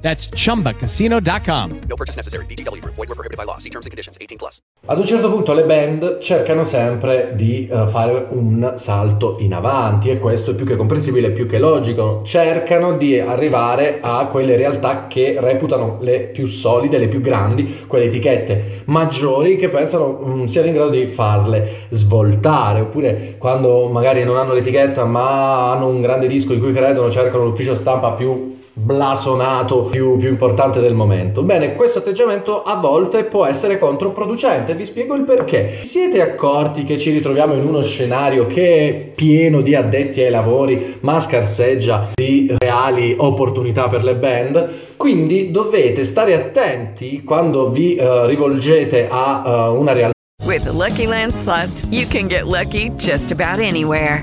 That's chumbacasino.com. No purchase necessary. VGW Group. Void were prohibited by law. See terms and conditions. 18 plus. Ad un certo punto le band cercano sempre di eh, fare un salto in avanti e questo è più che comprensibile, più che logico. Cercano di arrivare a quelle realtà che reputano le più solide, le più grandi, quelle etichette maggiori che pensano mm, siano in grado di farle svoltare. Oppure quando magari non hanno l'etichetta ma hanno un grande disco in cui credono, cercano l'ufficio stampa più blasonato più, più, importante del momento. Bene, questo atteggiamento a volte può essere controproducente, vi spiego il perché. Siete accorti che ci ritroviamo in uno scenario che è pieno di addetti ai lavori, ma scarseggia di reali opportunità per le band? Quindi dovete stare attenti quando vi uh, rivolgete a uh, una realtà. With the Lucky Land slots, you can get lucky just about anywhere.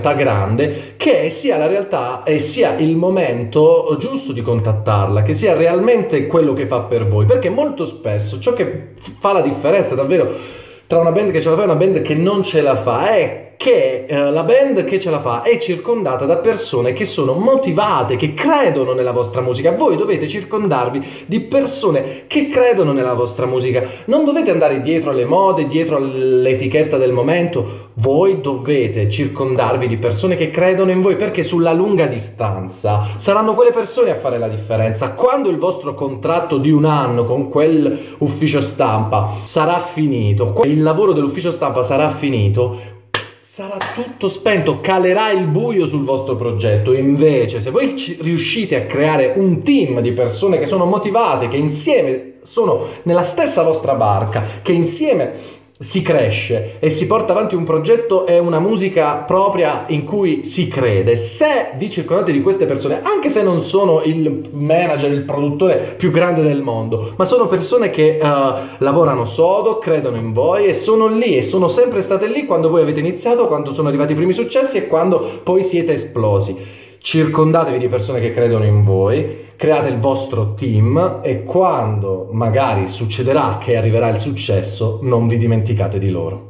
Grande che sia la realtà e sia il momento giusto di contattarla, che sia realmente quello che fa per voi, perché molto spesso ciò che fa la differenza davvero tra una band che ce la fa e una band che non ce la fa è che eh, la band che ce la fa è circondata da persone che sono motivate, che credono nella vostra musica. Voi dovete circondarvi di persone che credono nella vostra musica. Non dovete andare dietro alle mode, dietro all'etichetta del momento. Voi dovete circondarvi di persone che credono in voi perché sulla lunga distanza saranno quelle persone a fare la differenza. Quando il vostro contratto di un anno con quel ufficio stampa sarà finito, il lavoro dell'ufficio stampa sarà finito, sarà tutto spento, calerà il buio sul vostro progetto. Invece, se voi riuscite a creare un team di persone che sono motivate, che insieme sono nella stessa vostra barca, che insieme si cresce e si porta avanti un progetto e una musica propria in cui si crede. Se vi circondate di queste persone, anche se non sono il manager, il produttore più grande del mondo, ma sono persone che uh, lavorano sodo, credono in voi e sono lì e sono sempre state lì quando voi avete iniziato, quando sono arrivati i primi successi e quando poi siete esplosi. Circondatevi di persone che credono in voi create il vostro team e quando magari succederà che arriverà il successo, non vi dimenticate di loro.